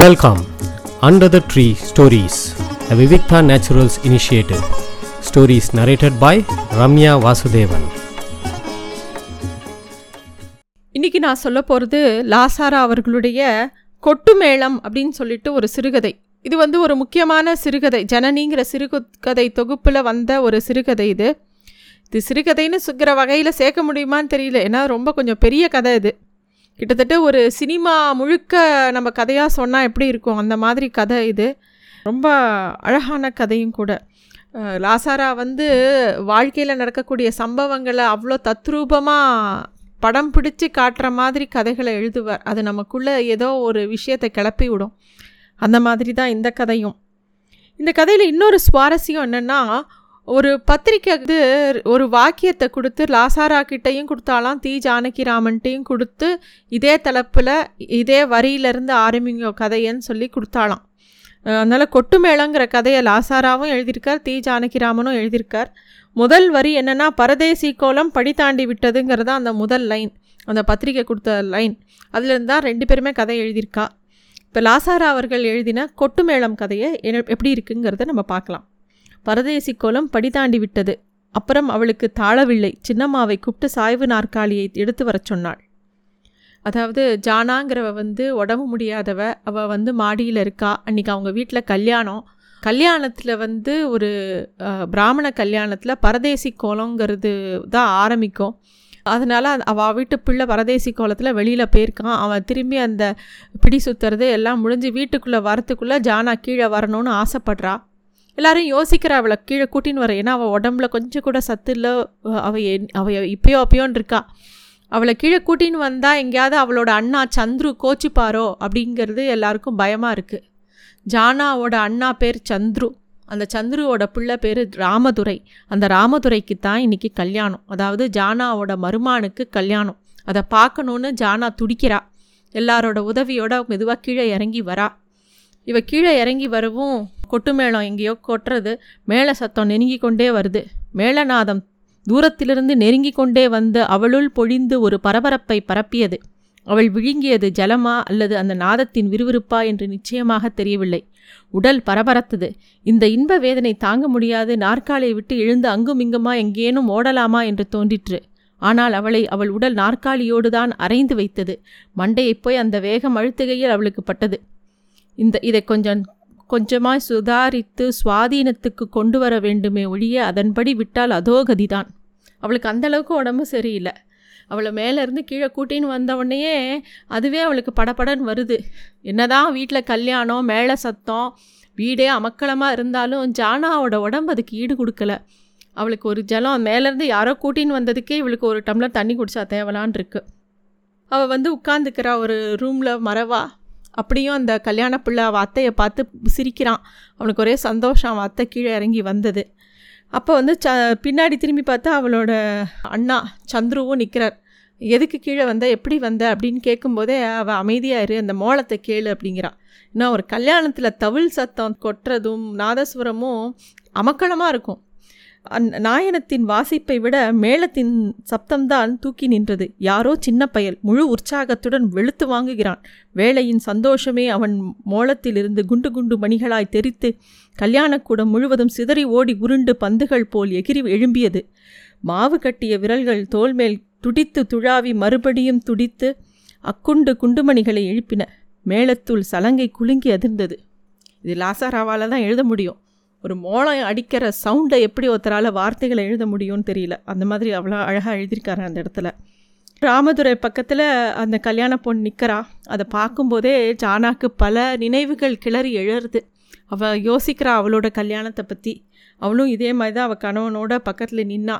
Welcome under the tree stories the Vivikta naturals initiative Stories narrated by Ramya Vasudevan இன்னைக்கு நான் சொல்ல போகிறது லாசாரா அவர்களுடைய கொட்டு மேளம் அப்படின்னு சொல்லிட்டு ஒரு சிறுகதை. இது வந்து ஒரு முக்கியமான சிறுகதை. ஜனனிங்கிற சிறுகதை தொகுப்பில் வந்த ஒரு சிறுகதை இது. இது சிறுகதைன்னு சுக்கிற வகையில் சேர்க்க முடியுமான்னு தெரியல. ஏன்னா ரொம்ப கொஞ்சம் பெரிய கதை இது. கிட்டத்தட்ட ஒரு சினிமா முழுக்க நம்ம கதையாக சொன்னால் எப்படி இருக்கும்? அந்த மாதிரி கதை இது. ரொம்ப அழகான கதையும் கூட. லாசாரா வந்து வாழ்க்கையில் நடக்கக்கூடிய சம்பவங்களை அவ்வளோ தத்ரூபமாக படம் பிடிச்சு காட்டுற மாதிரி கதைகளை எழுதுவார். அது நமக்குள்ளே ஏதோ ஒரு விஷயத்தை கிளப்பி விடும். அந்த மாதிரி தான் இந்த கதையும். இந்த கதையில் இன்னொரு சுவாரஸ்யம் என்னென்னா ஒரு பத்திரிக்கை வந்து ஒரு வாக்கியத்தை கொடுத்து லாசாரா கிட்டேயும் கொடுத்தாலாம் தி. ஜானகிராமன்ட்டையும் கொடுத்து இதே தலைப்பில் இதே வரியிலேருந்து ஆரம்பிங்க கதையன்னு சொல்லி கொடுத்தாலாம் அதனால் கொட்டு மேளங்கிற கதையை லாசாராவும் எழுதியிருக்கார் தி. ஜானகிராமனும் எழுதியிருக்கார். முதல் வரி என்னென்னா பரதேசி கோலம் படி தாண்டி விட்டதுங்கிறது தான் அந்த முதல் லைன் அந்த பத்திரிக்கை கொடுத்த லைன். அதுலேருந்து தான் ரெண்டு பேருமே கதை எழுதியிருக்கா. இப்போ லாசாரா அவர்கள் எழுதின கொட்டு மேளம் கதையை எப்படி இருக்குங்கிறத நம்ம பார்க்கலாம். பரதேசி கோலம் படி தாண்டி விட்டது அப்புறம் அவளுக்கு தாழவில்லை சின்னம்மாவை கூப்பிட்டு சாய்வு நாற்காலியை எடுத்து வரச் சொன்னாள். அதாவது ஜானாங்கிறவ வந்து உடம்பு முடியாதவ அவள் வந்து மாடியில் இருக்கா? அன்றைக்கி அவங்க வீட்டில் கல்யாணம். கல்யாணத்தில் வந்து ஒரு பிராமண கல்யாணத்தில் பரதேசி கோலங்கிறது தான் ஆரம்பிக்கும். அதனால் அவள் வீட்டு பிள்ளை பரதேசி கோலத்தில் வெளியில் போயிருக்கான். அவன் திரும்பி அந்த பிடி சுற்றுறது எல்லாம் முடிஞ்சு வீட்டுக்குள்ளே வரத்துக்குள்ளே ஜானா கீழே வரணும்னு ஆசைப்படுறா. எல்லாரும் யோசிக்கிறா அவளை கீழே கூட்டின்னு வர. ஏன்னா அவள் உடம்புல கொஞ்சம் கூட சத்து இல்லை. அவள் என் அவள் இப்பயோ அப்பயோன்னு இருக்கா. அவளை கீழே கூட்டின்னு வந்தால் எங்கேயாவது அவளோட அண்ணா சந்துரு கோச்சிப்பாரோ அப்படிங்கிறது எல்லாருக்கும் பயமாக இருக்குது ஜானாவோட அண்ணா பேர் சந்துரு. அந்த சந்துருவோட பிள்ளை பேர் ராமதுரை. அந்த ராமதுரைக்கு தான் இன்றைக்கி கல்யாணம். அதாவது ஜானாவோட மருமானுக்கு கல்யாணம். அதை பார்க்கணுன்னு ஜானா துடிக்கிறா. எல்லாரோட உதவியோட மெதுவாக கீழே இறங்கி வரா. இவ கீழே இறங்கி வரவும் கொட்டு மேளம் எங்கேயோ கொட்டுறது மேலே சத்தம் நெருங்கி கொண்டே வருது. மேளநாதம் தூரத்திலிருந்து நெருங்கி கொண்டே வந்து அவளுள் பொழிந்து ஒரு பரபரப்பை பரப்பியது. அவள் விழுங்கியது ஜலமா அல்லது அந்த நாதத்தின் விறுவிறுப்பா என்று நிச்சயமாக தெரியவில்லை. உடல் பரபரத்தது. இந்த இன்ப வேதனை தாங்க முடியாது. நாற்காலியை விட்டு எழுந்து அங்கும் இங்குமா எங்கேனும் ஓடலாமா என்று தோன்றிற்று. ஆனால் அவளை அவள் உடல் நாற்காலியோடு தான் அரைந்து வைத்தது. மண்டையைப் போய் அந்த வேகம் அழுத்துகையில் அவளுக்கு பட்டது. இந்த இதை கொஞ்சம் கொஞ்சமாய் சுதாரித்து சுவாதீனத்துக்கு கொண்டு வர வேண்டுமே ஒழிய அதன்படி விட்டால் அதோ கதிதான். அவளுக்கு அந்த அளவுக்கு உடம்பு சரியில்லை. அவளை மேலேருந்து கீழே கூட்டின்னு வந்தவுடனேயே அதுவே அவளுக்கு படப்படன்னு வருது. என்னதான் வீட்டில் கல்யாணம் மேலே சத்தம் வீடே அமக்களமாக இருந்தாலும் ஜானாவோட உடம்பு அதுக்கு ஈடு கொடுக்கல. அவளுக்கு ஒரு ஜலம் மேலேருந்து யாரோ கூட்டின்னு வந்ததுக்கே இவளுக்கு ஒரு டம்ளர் தண்ணி குடிச்சா தேவலான் இருக்கு. அவள் வந்து உட்காந்துக்கிறா ஒரு ரூமில் மறவா. அப்படியும் அந்த கல்யாண பிள்ளை அவள் அத்தையை பார்த்து சிரிக்கிறான். அவனுக்கு ஒரே சந்தோஷம் அவன் அத்தை கீழே இறங்கி வந்தது. அப்போ வந்து ச பின்னாடி திரும்பி பார்த்தா அவளோட அண்ணா சந்துருவும் நிற்கிறார் எதுக்கு கீழே வந்த? எப்படி வந்த? அப்படின்னு கேட்கும்போதே அவள் அமைதியாக இரு அந்த மோளத்தை கேளு அப்படிங்கிறான். இன்னும் ஒரு கல்யாணத்தில் தவில் சத்தம் கொட்டுறதும் நாதஸ்வரமும் அமக்களமாக இருக்கும். அந் நாயனத்தின் வாசிப்பை விட மேளத்தின் சப்தம்தான் தூக்கி நின்றது. யாரோ சின்ன பயல் முழு உற்சாகத்துடன் வெளுத்து வாங்குகிறான். வேலையின் சந்தோஷமே அவன் மோளத்திலிருந்து குண்டு குண்டு மணிகளாய் தெரித்து கல்யாணக்கூடம் முழுவதும் சிதறி ஓடி உருண்டு பந்துகள் போல் எகிரி எழும்பியது. மாவு கட்டிய விரல்கள் தோல்மேல் துடித்து துழாவி மறுபடியும் துடித்து அக்குண்டு குண்டுமணிகளை எழுப்பின. மேளத்துள் சலங்கை குலுங்கி அதிர்ந்தது. இது லாசாராவால் தான் எழுத முடியும். ஒரு மோளம் அடிக்கிற சவுண்டை எப்படி ஒருத்தரால் வார்த்தைகளை எழுத முடியும்னு தெரியல. அந்த மாதிரி அவ்வளோ அழகாக எழுதியிருக்காரு அந்த இடத்துல. ராமதுரை பக்கத்தில் அந்த கல்யாண பொண்ணு நிற்கிறா அதை பார்க்கும்போதே ஜானாக்கு பல நினைவுகள் கிளறி எழுறது. அவள் யோசிக்கிறா அவளோட கல்யாணத்தை பற்றி அவளும் இதே மாதிரி தான் அவள் கணவனோட பக்கத்தில் நின்னா.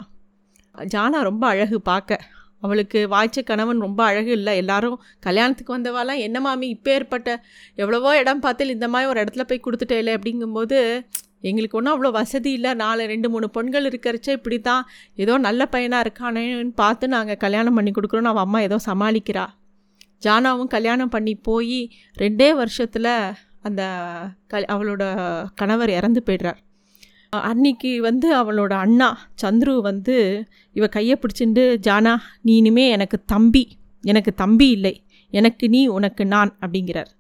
ஜானா ரொம்ப அழகு பார்க்க. அவளுக்கு வாய்ச்ச கணவன் ரொம்ப அழகு இல்லை. எல்லாரும் கல்யாணத்துக்கு வந்தவாலாம் என்ன மாமி இப்போ ஏற்பட்ட எவ்வளவோ இடம் பார்த்து இந்த மாதிரி ஒரு இடத்துல போய் கொடுத்துட்டேலே அப்படிங்கும்போது எங்களுக்கு ஒன்றும் அவ்வளோ வசதி இல்லை. நாலு ரெண்டு மூணு பெண்கள் இருக்கிறச்ச இப்படி தான் ஏதோ நல்ல பையனாக இருக்கானேன்னு பார்த்து நாங்கள் கல்யாணம் பண்ணி கொடுக்குறோம் அவள் அம்மா ஏதோ சமாளிக்கிறா. ஜானாவும் கல்யாணம் பண்ணி போய் ரெண்டே வருஷத்தில் அந்த கல் அவளோட கணவர் இறந்து போய்டுறார். அன்னைக்கு வந்து அவளோட அண்ணா சந்துரு வந்து இவ கையை பிடிச்சிட்டு ஜானா நீ இனிமே எனக்கு தம்பி. எனக்கு தம்பி இல்லை. எனக்கு நீ உனக்கு நான் அப்படிங்கிறார்.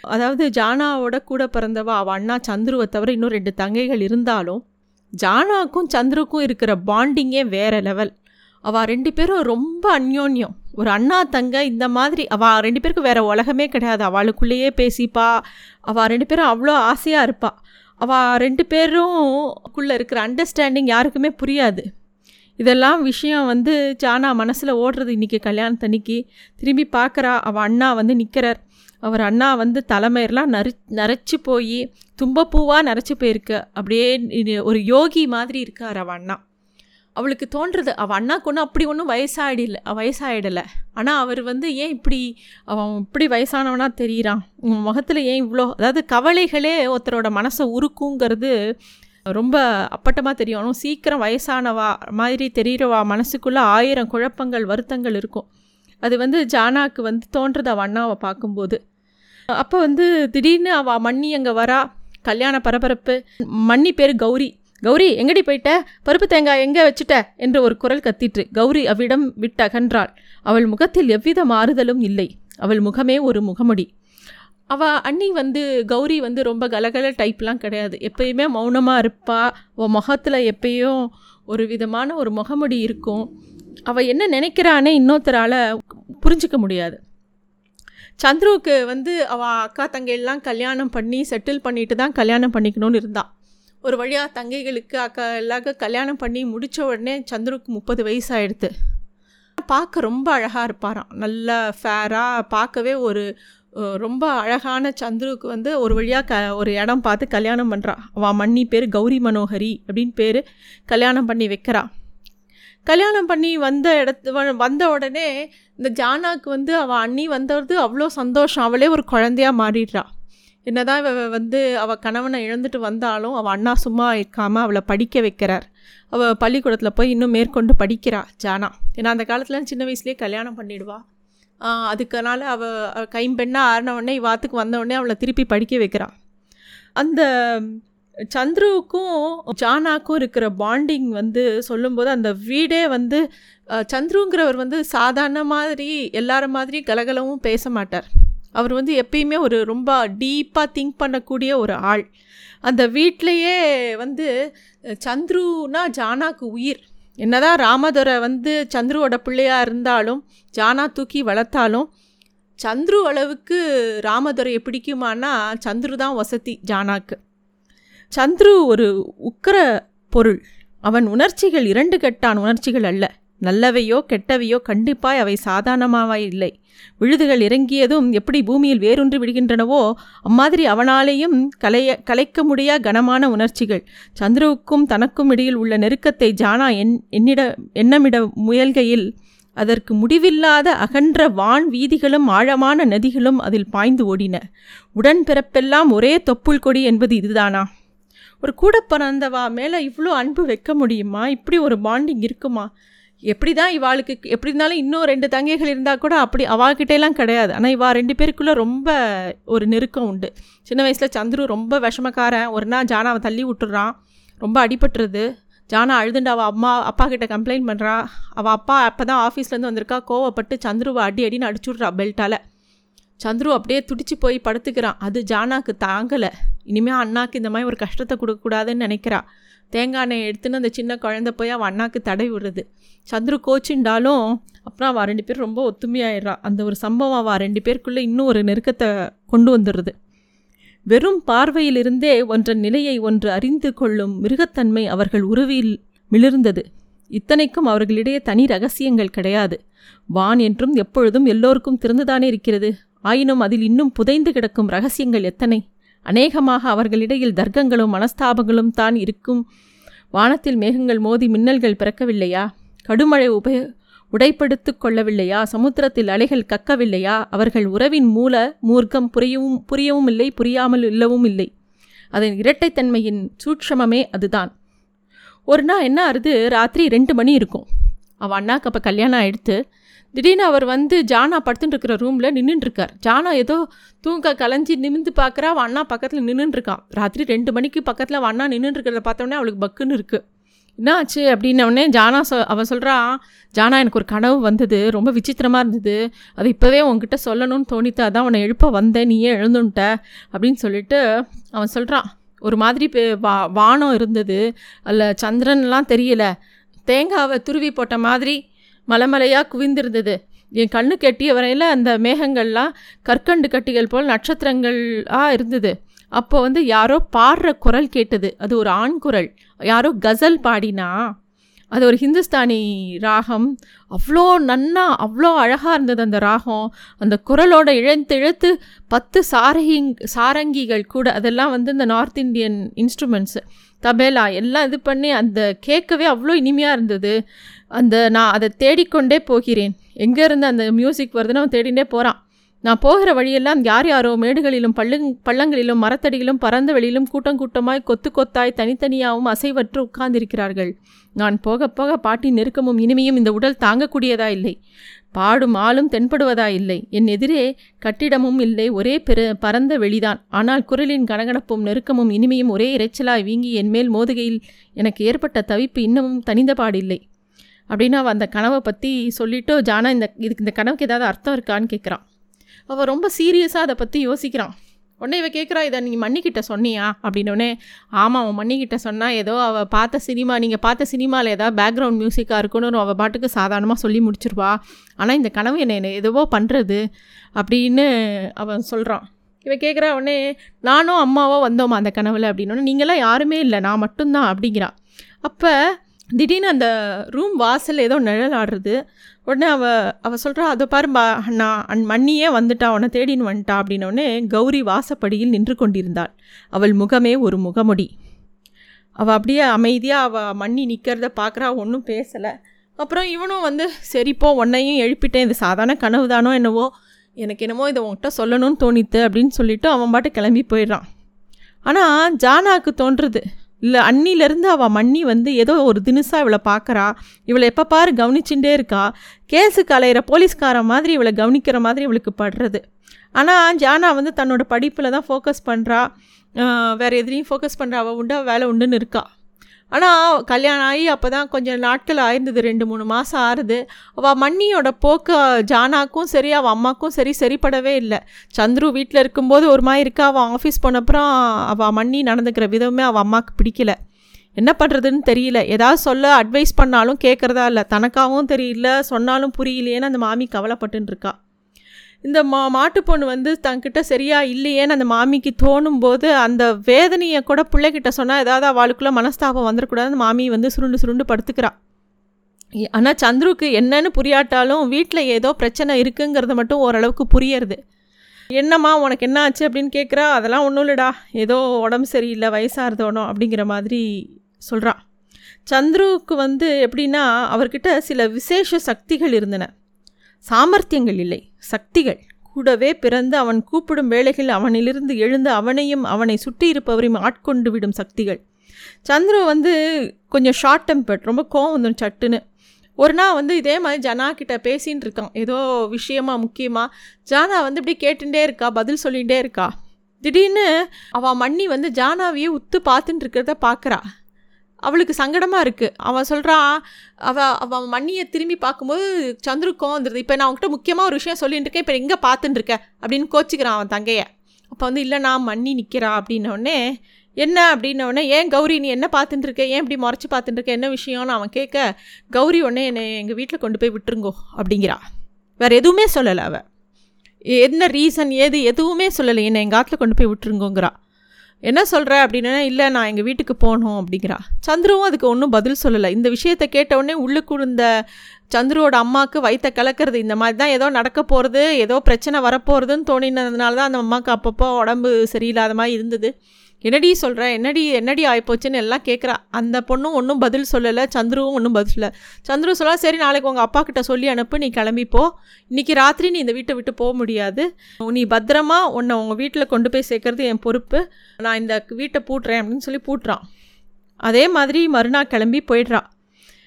அதாவது ஜானாவோட கூட பிறந்தவ அவள் அண்ணா சந்துருவை தவிர இன்னும் ரெண்டு தங்கைகள் இருந்தாலும் ஜானாக்கும் சந்துருக்கும் இருக்கிற பாண்டிங்கே வேறு லெவல் அவள் ரெண்டு பேரும் ரொம்ப அந்யோன்யம். ஒரு அண்ணா தங்க இந்த மாதிரி அவள் ரெண்டு பேருக்கும் வேறு உலகமே கிடையாது. அவளுக்குள்ளேயே பேசிப்பா. அவள் ரெண்டு பேரும் அவ்வளோ ஆசையாக இருப்பாள் அவள் ரெண்டு பேரும்குள்ளே இருக்கிற அண்டர்ஸ்டாண்டிங் யாருக்குமே புரியாது. இதெல்லாம் விஷயம் வந்து ஜானா மனசில் ஓடுறது இன்றைக்கி கல்யாணத்தன்னைக்கு. திரும்பி பார்க்குறா. அவள் அண்ணா வந்து நிற்கிறார் அவர் அண்ணா வந்து தலைமையெல்லாம் நரி நரைச்சி போய் தும்பப்பூவாக நரைச்சி போயிருக்கு. அப்படியே ஒரு யோகி மாதிரி இருக்கார் அவள் அண்ணா. அவளுக்கு தோன்றுறது அவள் அண்ணாக்கு ஒன்றும் அப்படி ஒன்றும் வயசாகிடல வயசாகிடலை ஆனால் அவர் வந்து ஏன் இப்படி அவன் இப்படி வயசானவனாக தெரிகிறான் முகத்தில் ஏன் இவ்வளோ அதாவது கவலைகளே ஒருத்தரோட மனசை உருக்குங்கிறது ரொம்ப அப்பட்டமாக தெரியும். ஆனால் சீக்கிரம் வயசானவா மாதிரி தெரிகிறவா மனசுக்குள்ளே ஆயிரம் குழப்பங்கள் வருத்தங்கள் இருக்கும். அது வந்து ஜானாக்கு வந்து தோன்றது அவள் அண்ணாவை பார்க்கும்போது. அப்போ வந்து திடீர்னு அவள் மண்ணி அங்கே வரா. கல்யாண பரபரப்பு. மண்ணி பேர் கௌரி. கௌரி எங்கடி போயிட்ட? பருப்பு தேங்காய் எங்கே வச்சுட்ட? என்று ஒரு குரல் கத்திற்று. கௌரி அவ்விடம் விட்டகன்றாள் அவள் முகத்தில் எவ்வித மாறுதலும் இல்லை. அவள் முகமே ஒரு முகமுடி. அவள் அண்ணி வந்து கௌரி வந்து ரொம்ப கலகல டைப்லாம் கிடையாது. எப்பயுமே மௌனமாக இருப்பா. அவள் முகத்தில் எப்பயும் ஒரு விதமான ஒரு முகமுடி இருக்கும். அவள் என்ன நினைக்கிறானே இன்னொருத்தரால் புரிஞ்சிக்க முடியாது. சந்துருவுக்கு வந்து அவள் அக்கா தங்கையெல்லாம் கல்யாணம் பண்ணி செட்டில் பண்ணிட்டு தான் கல்யாணம் பண்ணிக்கணும்னு இருந்தான் ஒரு வழியாக தங்கைகளுக்கு அக்கா எல்லாருக்கும் கல்யாணம் பண்ணி முடித்த உடனே சந்துருக்கு முப்பது வயசு பார்க்க ரொம்ப அழகாக இருப்பாராம். நல்ல ஃபேராக பார்க்கவே ஒரு ரொம்ப அழகான சந்துருக்கு வந்து ஒரு வழியாக க ஒரு இடம் பார்த்து கல்யாணம் பண்ணுறா அவள் மண்ணி பேர் கௌரி மனோகரி அப்படின்னு பேர் கல்யாணம் பண்ணி வைக்கிறான் கல்யாணம் பண்ணி வந்த இடத்து வந்த உடனே இந்த ஜானாக்கு வந்து அவள் அண்ணி வந்தது அவ்வளோ சந்தோஷம். அவளே ஒரு குழந்தையாக மாறிடுறா. என்னதான் இவ வந்து அவள் கணவனை இழந்துட்டு வந்தாலும் அவள் அண்ணா சும்மா இருக்காமல் அவளை படிக்க வைக்கிறார். அவள் பள்ளிக்கூடத்தில் போய் இன்னும் மேற்கொண்டு படிக்கிறா ஜானா. ஏன்னா அந்த காலத்தில் சின்ன வயசுலேயே கல்யாணம் பண்ணிடுவா. அதுக்கனால அவள் கைம்பெண்ணாக உடனே இவாத்துக்கு உடனே அவளை திருப்பி படிக்க வைக்கிறான் அந்த சந்துருவுக்கும் ஜானாக்கும் இருக்கிற பாண்டிங் வந்து சொல்லும்போது அந்த வீடே வந்து சந்துருங்கிறவர் வந்து சாதாரண மாதிரி எல்லார மாதிரி கலகலவும் பேச மாட்டார். அவர் வந்து எப்பயுமே ஒரு ரொம்ப டீப்பாக திங்க் பண்ணக்கூடிய ஒரு ஆள். அந்த வீட்லேயே வந்து சந்துருனா ஜானாக்கு உயிர். என்னதான் ராமதுரை வந்து சந்துருவோட பிள்ளையாக இருந்தாலும் ஜானா தூக்கி வளர்த்தாலும் சந்துரு அளவுக்கு ராமதுரையை பிடிக்குமானா சந்துரு தான் வசதி ஜானாக்கு. சந்துரு ஒரு உக்கர பொருள். அவன் உணர்ச்சிகள் இரண்டு கெட்டான் உணர்ச்சிகள் அல்ல. நல்லவையோ கெட்டவையோ கண்டிப்பாய் அவை சாதாரணமாவே இல்லை. விழுதுகள் இறங்கியதும் எப்படி பூமியில் வேரூன்று விடுகின்றனவோ அம்மாதிரி அவனாலேயும் கலைய கலைக்க முடியா கனமான உணர்ச்சிகள். சந்துருவுக்கும் தனக்கும் இடையில் உள்ள நெருக்கத்தை ஜானா என் என்னிட எண்ணமிட முயல்கையில் அதற்கு முடிவில்லாத அகன்ற வான் வீதிகளும் ஆழமான நதிகளும் அதில் பாய்ந்து ஓடின. உடன்பிறப்பெல்லாம் ஒரே தொப்புள் கொடி என்பது இதுதானா? ஒரு கூட பிறந்தவா மேலே இவ்வளோ அன்பு வைக்க முடியுமா? இப்படி ஒரு பாண்டிங் இருக்குமா? எப்படி தான் இவாளுக்கு எப்படி இருந்தாலும் இன்னும் ரெண்டு தங்கைகள் இருந்தால் கூட அப்படி அவாகிட்டேலாம் கிடையாது. ஆனால் இவா ரெண்டு பேருக்குள்ளே ரொம்ப ஒரு நெருக்கம் உண்டு. சின்ன வயசில் சந்துரு ரொம்ப விஷமக்காரன். ஒரு நாள் ஜானாவை தள்ளி விட்டுறான். ரொம்ப அடிபட்டுருது. ஜானா அழுதுண்டு அவள் அம்மா அப்பா கிட்ட கம்ப்ளைண்ட் பண்ணுறா அவள் அப்பா அப்போ தான் ஆஃபீஸ்லேருந்து வந்திருக்கா. கோவப்பட்டு சந்துருவை அடி அடின்னு அடிச்சுட்றா பெல்ட்டால் சந்துரு அப்படியே துடிச்சு போய் படுத்துக்கிறான். அது ஜானாக்கு தாங்கலை. இனிமேல் அண்ணாக்கு இந்த மாதிரி ஒரு கஷ்டத்தை கொடுக்கக்கூடாதுன்னு நினைக்கிறா. தேங்காய் எண்ணெய் எடுத்துன்னு அந்த சின்ன குழந்த போய் அவன் அண்ணாக்கு தடை விடுறது. சந்துரு கோச்சுண்டாலும் அப்புறம் அவள் ரெண்டு பேரும் ரொம்ப ஒத்துமையாயிடுறா. அந்த ஒரு சம்பவம் அவள் ரெண்டு பேருக்குள்ளே இன்னும் ஒரு நெருக்கத்தை கொண்டு வந்துடுறது வெறும் பார்வையிலிருந்தே ஒன்றன் நிலையை ஒன்று அறிந்து கொள்ளும் மிருகத்தன்மை அவர்கள் உருவில் மிளிர்ந்தது. இத்தனைக்கும் அவர்களிடையே தனி ரகசியங்கள் கிடையாது. வான் என்றும் எப்பொழுதும் எல்லோருக்கும் திறந்துதானே இருக்கிறது? ஆயினும் அதில் இன்னும் புதைந்து கிடக்கும் ரகசியங்கள் எத்தனை? அநேகமாக அவர்களிடையில் தர்க்கங்களும் மனஸ்தாபங்களும் தான் இருக்கும். வானத்தில் மேகங்கள் மோதி மின்னல்கள் பிறக்கவில்லையா? கடுமழை உபய உடைப்படுத்து கொள்ளவில்லையா? சமுத்திரத்தில் அலைகள் கக்கவில்லையா? அவர்கள் உறவின் மூல மூர்க்கம் புரியவும் புரியவும் இல்லை புரியாமல் இல்லவும் இல்லை அதன் இரட்டைத்தன்மையின் சூட்சமமே அதுதான். ஒரு நாள் என்ன ஆறுது? ராத்திரி ரெண்டு மணி இருக்கும். அவள் அண்ணாக்கு அப்போ கல்யாணம் ஆகிடுத்து திடீர்னு அவர் வந்து ஜானா படுத்துட்டு இருக்கிற ரூமில் நின்றுட்டுருக்கார் ஜானா ஏதோ தூங்க கலைஞ்சி நிமிந்து பார்க்குறா அவன் அண்ணா பக்கத்தில் நின்றுட்டுருக்கான் ராத்திரி ரெண்டு மணிக்கு பக்கத்தில் அவன் அண்ணா நின்றுட்டுருக்கிறத பார்த்தோன்னே அவளுக்கு பக்குன்னு இருக்குது என்னாச்சு அப்படின்னவுடனே ஜானா சொ அவன் சொல்கிறான் ஜானா எனக்கு ஒரு கனவு வந்தது ரொம்ப விசித்திரமாக இருந்தது. அது இப்போவே உன்கிட்ட சொல்லணும்னு தோணித்து அதான் உன்னை எழுப்ப வந்தேன் நீயே எழுந்துன்ட்ட அப்படின்னு சொல்லிட்டு அவன் சொல்கிறான் ஒரு மாதிரி வா வானம் இருந்தது அதில் சந்திரன்லாம் தெரியல. தேங்காவை துருவி போட்ட மாதிரி மலைமலையாக குவிந்திருந்தது. என் கண்ணு கெட்டிய வரையில் அந்த மேகங்கள்லாம் கற்கண்டு கட்டிகள் போல் நட்சத்திரங்களாக இருந்தது. அப்போ வந்து யாரோ பாடுற குரல் கேட்டது. அது ஒரு ஆண் குரல். யாரோ கசல் பாடினா. அது ஒரு ஹிந்துஸ்தானி ராகம். அவ்வளோ நன்னா அவ்வளோ அழகாக இருந்தது அந்த ராகம். அந்த குரலோட இழந்து இழுத்து பத்து சாரகிங் சாரங்கிகள் கூட. அதெல்லாம் வந்து இந்த நார்த் இந்தியன் இன்ஸ்ட்ருமெண்ட்ஸு. தபேலா எல்லாம் இது பண்ணி அந்த கேட்கவே அவ்வளோ இனிமையாக இருந்தது. அந்த நான் அதை தேடிக்கொண்டே போகிறேன். எங்கே இருந்து அந்த மியூசிக் வருதுன்னு அவன் தேடிண்டே போகிறான் நான் போகிற வழியெல்லாம் யார் யாரோ மேடுகளிலும் பள்ளங் பள்ளங்களிலும் மரத்தடியிலும் பறந்த வெளியிலும் கூட்டம் கூட்டமாய் கொத்து கொத்தாய் தனித்தனியாகவும் அசைவற்று உட்கார்ந்திருக்கிறார்கள். நான் போக போக பாட்டின் நெருக்கமும் இனிமையும் இந்த உடல் தாங்கக்கூடியதா இல்லை. பாடும் ஆளும் தென்படுவதா இல்லை. என் எதிரே கட்டிடமும் இல்லை. ஒரே பெரு பரந்த வெளிதான். ஆனால் குரலின் கனகனப்பும் நெருக்கமும் இனிமையும் ஒரே இறைச்சலாய் வீங்கி என் மேல் மோதுகையில் எனக்கு ஏற்பட்ட தவிப்பு இன்னமும் தனிந்த பாடில்லை. அப்படின்னு அவன் அந்த கனவை பற்றி சொல்லிவிட்டு ஜானா இந்த இதுக்கு இந்த கனவுக்கு ஏதாவது அர்த்தம் இருக்கான்னு கேட்குறான். அவள் ரொம்ப சீரியஸாக அதை பற்றி யோசிக்கிறான். உடனே இவ கேட்குறா இதை நீங்கள் மன்னிக்கிட்ட சொன்னியா? அப்படின்னோடனே ஆமாம் அவன் மன்னிக்கிட்ட சொன்னால் ஏதோ அவள் பார்த்த சினிமா நீங்கள் பார்த்த சினிமாவில் ஏதாவது பேக்ரவுண்ட் மியூசிக்காக இருக்குன்னு அவள் பாட்டுக்கு சாதாரணமாக சொல்லி முடிச்சிருவா. ஆனால் இந்த கனவு என்னை எதுவோ பண்ணுறது அப்படின்னு அவன் சொல்கிறான் இவன் கேட்குறா உடனே நானும் அம்மாவோ வந்தோமா அந்த கனவில்? அப்படின்னு நீங்களாம் யாருமே இல்லை நான் மட்டும்தான் அப்படிங்கிறா. அப்போ திடீர்னு அந்த ரூம் வாசல் ஏதோ நிழல் ஆடுறது உடனே அவ அவள் சொல்கிறா அதை பாரு நான் அன் மண்ணியே வந்துட்டா உன்னை தேடின்னு வந்துட்டா அப்படின்னோடனே கௌரி வாசப்படியில் நின்று கொண்டிருந்தாள். அவள் முகமே ஒரு முகமுடி. அவள் அப்படியே அமைதியாக அவள் மண்ணி நிற்கிறத பார்க்குறா ஒன்றும் பேசலை. அப்புறம் இவனும் வந்து சரிப்போ உன்னையும் எழுப்பிட்டேன் இது சாதாரண கனவு தானோ என்னவோ? எனக்கு என்னமோ இதை உன்கிட்ட சொல்லணும்னு தோணித்து அப்படின்னு சொல்லிவிட்டு அவன் பாட்டு கிளம்பி போயிடுறான். ஆனால் ஜானாவுக்கு தோன்றுறது இல்லை அன்னிலேருந்து அவள் மண்ணி வந்து ஏதோ ஒரு தினுசாக இவளை பார்க்குறா இவளை எப்போ பாரு கவனிச்சுட்டே இருக்கா. கேஸுக்கு அலையிற போலீஸ்கார மாதிரி இவளை கவனிக்கிற மாதிரி இவளுக்கு படுறது. ஆனால் ஜானா வந்து தன்னோட படிப்பில் தான் ஃபோக்கஸ் பண்ணுறா வேறு எதுலேயும் ஃபோக்கஸ் பண்ணுறா அவள் உண்டு? வேலை உண்டுன்னு இருக்கா. ஆனால் கல்யாணம் ஆகி அப்போ தான் கொஞ்சம் நாட்கள் ஆயிருந்தது ரெண்டு மூணு மாதம் ஆறுது. அவள் மண்ணியோட போக்கு ஜானாக்கும் சரி அவள் அம்மாக்கும் சரி சரிப்படவே இல்லை. சந்துரு வீட்டில் இருக்கும்போது ஒரு மாதிரி இருக்கா? அவள் ஆஃபீஸ் போனப்புறம் அவள் மண்ணி நடந்துக்கிற விதமே அவள் அம்மாவுக்கு பிடிக்கல. என்ன பண்ணுறதுன்னு தெரியல. ஏதாவது சொல்ல அட்வைஸ் பண்ணாலும் கேட்குறதா இல்லை. தனக்காகவும் தெரியல சொன்னாலும் புரியலையேன்னு அந்த மாமி கவலைப்பட்டுன்னு இருக்கா. இந்த மா மாட்டு பொண்ணு வந்து தங்கிட்ட சரியா இல்லையேன்னு அந்த மாமிக்கு தோணும் போது அந்த வேதனையை கூட பிள்ளைகிட்ட சொன்னால் ஏதாவது அவளுக்குள்ளே மனஸ்தாபம் வந்துடக்கூடாதுன்னு மாமி வந்து சுருண்டு சுருண்டு படுத்துக்கிறாள் ஆனால் சந்துருக்கு என்னன்னு புரியாட்டாலும் வீட்டில் ஏதோ பிரச்சனை இருக்குங்கிறத மட்டும் ஓரளவுக்கு புரியறது. என்னம்மா உனக்கு என்ன ஆச்சு அப்படின்னு கேட்குறா அதெல்லாம் ஒன்றும் இல்லைடா. ஏதோ உடம்பு சரியில்லை வயசாகிறதோனோ அப்படிங்கிற மாதிரி சொல்கிறான் சந்துருவுக்கு வந்து எப்படின்னா அவர்கிட்ட சில விசேஷ சக்திகள் இருந்தன. சாமர்த்தியங்கள் இல்லை சக்திகள். கூடவே பிறந்து அவன் கூப்பிடும் வேளைகள் அவனிலிருந்து எழுந்து அவனையும் அவனை சுற்றி இருப்பவரையும் ஆட்கொண்டு விடும் சக்திகள். சந்துரு வந்து கொஞ்சம் ஷார்ட் டெம்பர்ட் ரொம்ப கோவம் வந்துடும் சட்டுன்னு. ஒரு நாள் வந்து இதே மாதிரி ஜனா கிட்ட பேசின்னு இருக்கான். ஏதோ விஷயமா முக்கியமாக ஜானா வந்து இப்படி கேட்டுகிட்டே இருக்கா பதில் சொல்லிகிட்டே இருக்கா? திடீர்னு அவள் மண்ணி வந்து ஜானாவையே உத்து பார்த்துட்டு இருக்கிறத பார்க்குறா அவளுக்கு சங்கடமாக இருக்குது அவன் சொல்கிறான் அவள் அவள் மண்ணியை திரும்பி பார்க்கும்போது சந்துருக்கம் வந்துடுது இப்போ நான் அவங்ககிட்ட முக்கியமாக ஒரு விஷயம் சொல்லிட்டு இருக்கேன். இப்போ எங்கே பார்த்துட்டு இருக்க? அப்படின்னு கோச்சிக்கிறான் அவன் தங்கையை. அப்போ வந்து இல்லை நான் மண்ணி நிற்கிறா அப்படின்னோடனே என்ன? அப்படின்னோடனே ஏன் கௌரி நீ என்ன பார்த்துட்டு இருக்க? ஏன் இப்படி முறைச்சி பார்த்துட்டு இருக்க? என்ன விஷயம்னு அவன் கேட்க கௌரி உடனே என்னை எங்கள் வீட்டில் கொண்டு போய் விட்டுருங்கோ அப்படிங்கிறா. வேறு எதுவுமே சொல்லலை அவள் என்ன ரீசன் ஏது எதுவுமே சொல்லலை. என்னை எங்கள் ஆற்றுல கொண்டு போய் விட்டுருங்கோங்கிறா. என்ன சொல்கிற அப்படின்னா இல்லை நான் எங்கள் வீட்டுக்கு போகணும் அப்படிங்கிறா. சந்துருவும் அதுக்கு ஒன்றும் பதில் சொல்லலை. இந்த விஷயத்தை கேட்டவுடனே உள்ளுக்கு இருந்த சந்துருவோட அம்மாவுக்கு வயிற்ற கலக்கிறது. இந்த மாதிரி தான் ஏதோ நடக்க போகிறது ஏதோ பிரச்சனை வரப்போகிறதுன்னு தோணினதுனால தான் அந்த அம்மாவுக்கு அப்பப்போ உடம்பு சரியில்லாத மாதிரி இருந்தது. என்னடி சொல்கிற என்னடி என்னடி ஆகிப்போச்சுன்னு எல்லாம் கேட்குறா அந்த பொண்ணும் ஒன்றும் பதில் சொல்லலை. சந்துருவும் ஒன்றும் பதில் சொல்லலை சந்துரு சொல்லா சரி நாளைக்கு உங்கள் அப்பா கிட்ட சொல்லி அனுப்பு. நீ கிளம்பிப்போ இன்றைக்கி ராத்திரி நீ இந்த வீட்டை விட்டு போக முடியாது. நீ பத்திரமா உன்னை உங்கள் வீட்டில் கொண்டு போய் சேர்க்கறது என் பொறுப்பு. நான் இந்த வீட்டை பூட்டுறேன் அப்படின்னு சொல்லி பூட்டுறான். அதே மாதிரி மறுநாள் கிளம்பி போயிடுறா.